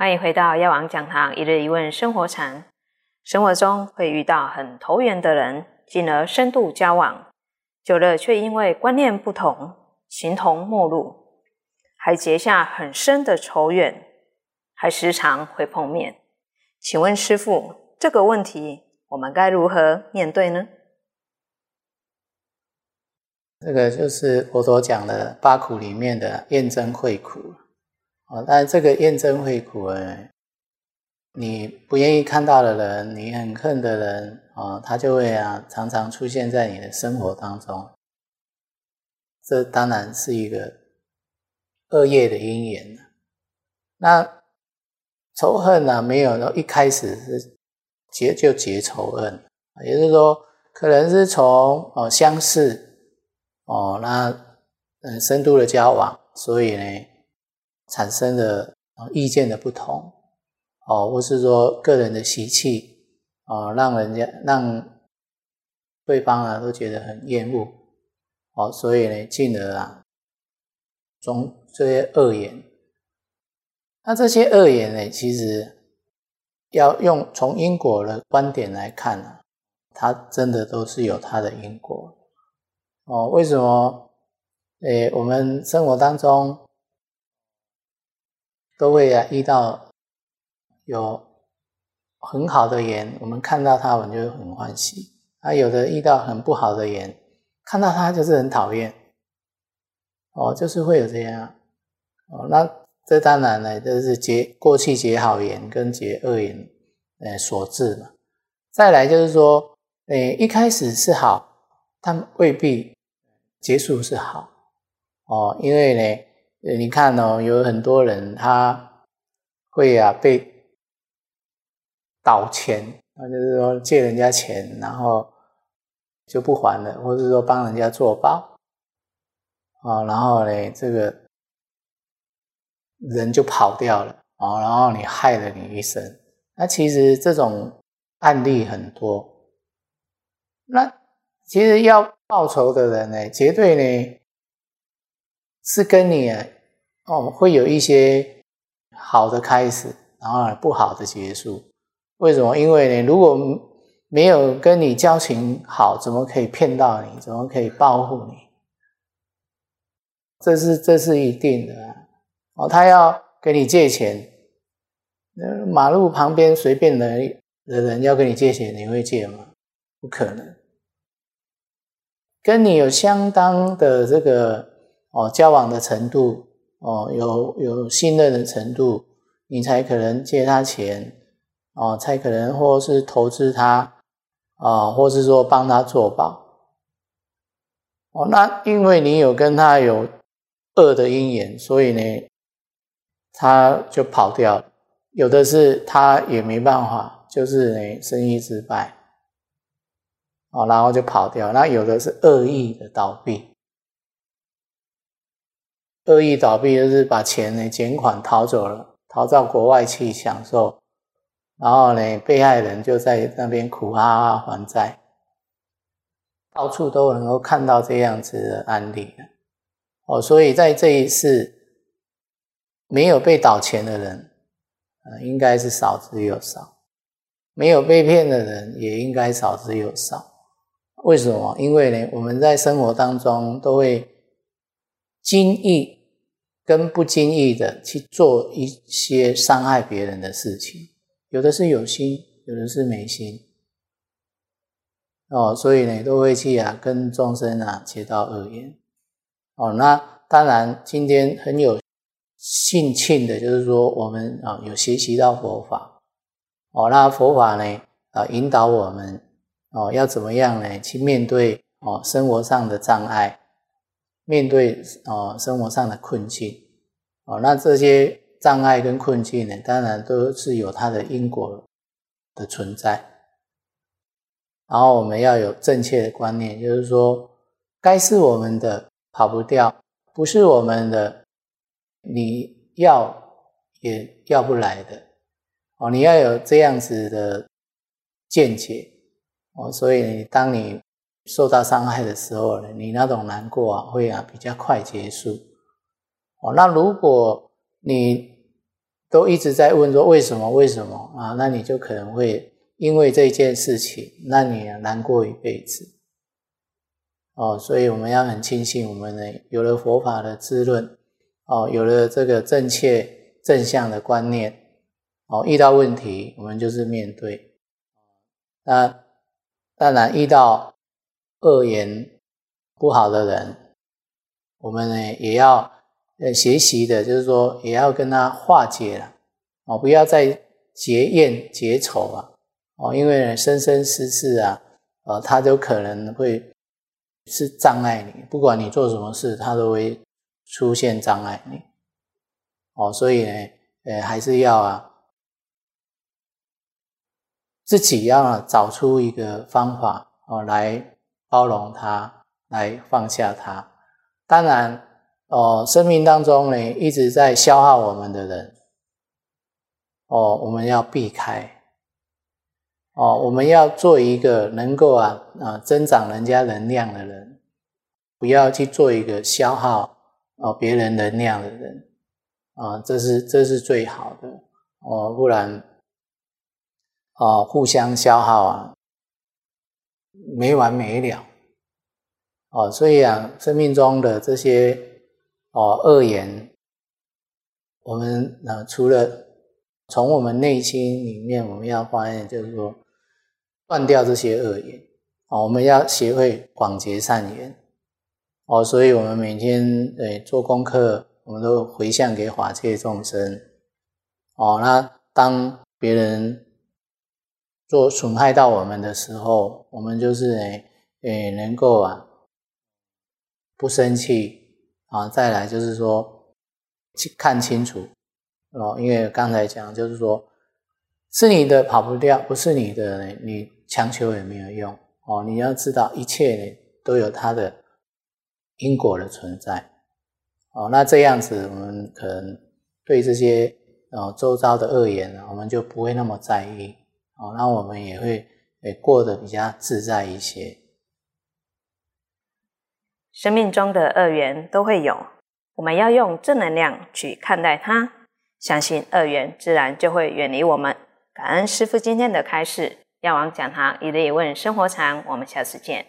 欢迎回到药王讲堂一日一问生活禅。生活中会遇到很投缘的人，进而深度交往，久了却因为观念不同，形同陌路，还结下很深的仇怨，还时常会碰面。请问师父，这个问题我们该如何面对呢？这个就是佛陀讲的八苦里面的厌憎会苦。哦，但这个验证会苦哎，你不愿意看到的人，你很恨的人啊，他就会啊常常出现在你的生活当中。这当然是一个恶业的因缘那仇恨呢，没有一开始是结就结仇恨，也就是说，可能是从哦相识哦，那嗯深度的交往，所以呢。产生的意见的不同，哦，或是说个人的习气，哦，让人家让对方啊都觉得很厌恶，哦，所以呢，进而啊，从这些恶言，那这些恶言呢，其实要用从因果的观点来看呢，它真的都是有它的因果，哦，为什么？诶，我们生活当中。都会啊遇到有很好的缘，我们看到他，我们就很欢喜；啊，有的遇到很不好的缘，看到他就是很讨厌。哦，就是会有这样。哦，那这当然呢，就是结过去结好缘跟结恶缘，呃所致嘛。再来就是说，诶，一开始是好，但未必结束是好。哦，因为呢。你看哦，有很多人他会啊被倒钱，那就是说借人家钱，然后就不还了，或者说帮人家做保啊，然后呢，这个人就跑掉了啊，然后你害了你一生。那其实这种案例很多。那其实要报仇的人呢，绝对呢。是跟你哦，会有一些好的开始，然后不好的结束。为什么？因为呢，如果没有跟你交情好，怎么可以骗到你？怎么可以报复你？这是这是一定的哦。他要跟你借钱，马路旁边随便的的人要跟你借钱，你会借吗？不可能。跟你有相当的这个。哦，交往的程度，哦，有有信任的程度，你才可能借他钱，哦，才可能或是投资他，啊，或是说帮他做保，哦，那因为你有跟他有恶的因缘，所以呢，他就跑掉了。有的是他也没办法，就是呢生意失败，哦，然后就跑掉。那有的是恶意的倒闭。恶意倒闭就是把钱呢减款逃走了，逃到国外去享受，然后呢，被害人就在那边苦哈哈还债，到处都能够看到这样子的案例哦，所以在这一次没有被倒钱的人，呃，应该是少之又少；没有被骗的人也应该少之又少。为什么？因为呢，我们在生活当中都会经意。跟不经意的去做一些伤害别人的事情，有的是有心，有的是没心，哦，所以呢，都会去啊跟众生啊结到恶缘，哦，那当然今天很有幸庆的，就是说我们啊有学习到佛法，哦，那佛法呢啊引导我们哦要怎么样呢去面对哦生活上的障碍。面对哦生活上的困境，哦，那这些障碍跟困境呢，当然都是有它的因果的存在。然后我们要有正确的观念，就是说，该是我们的跑不掉，不是我们的，你要也要不来的。哦，你要有这样子的见解。哦，所以当你。受到伤害的时候呢，你那种难过啊，会啊比较快结束。哦，那如果你都一直在问说为什么为什么啊？那你就可能会因为这件事情，那你难过一辈子。哦，所以我们要很庆幸，我们呢有了佛法的滋润，哦，有了这个正确正向的观念，哦，遇到问题我们就是面对。那当然遇到恶言不好的人，我们呢也要。呃，学习的就是说，也要跟他化解了哦，不要再结怨结仇啊哦，因为生生世世啊，呃，他都可能会是障碍你，不管你做什么事，他都会出现障碍你哦，所以呢，呃，还是要啊，自己要找出一个方法哦，来包容他，来放下他，当然。哦，生命当中呢一直在消耗我们的人，哦，我们要避开。哦，我们要做一个能够啊啊增长人家能量的人，不要去做一个消耗哦别人能量的人，啊，这是这是最好的哦，不然哦互相消耗啊，没完没了。哦，所以啊，生命中的这些。哦，恶言，我们啊，除了从我们内心里面，我们要发现，就是说，断掉这些恶言。哦，我们要学会广结善缘。哦，所以我们每天诶做功课，我们都回向给法界众生。哦，那当别人做损害到我们的时候，我们就是诶诶能够啊不生气。啊，再来就是说，去看清楚哦，因为刚才讲就是说，是你的跑不掉，不是你的，你强求也没有用哦。你要知道，一切呢都有它的因果的存在哦。那这样子，我们可能对这些呃周遭的恶言，我们就不会那么在意哦。那我们也会诶过得比较自在一些。生命中的恶缘都会有，我们要用正能量去看待它，相信恶缘自然就会远离我们。感恩师父今天的开示，药王讲堂一日一问生活禅，我们下次见。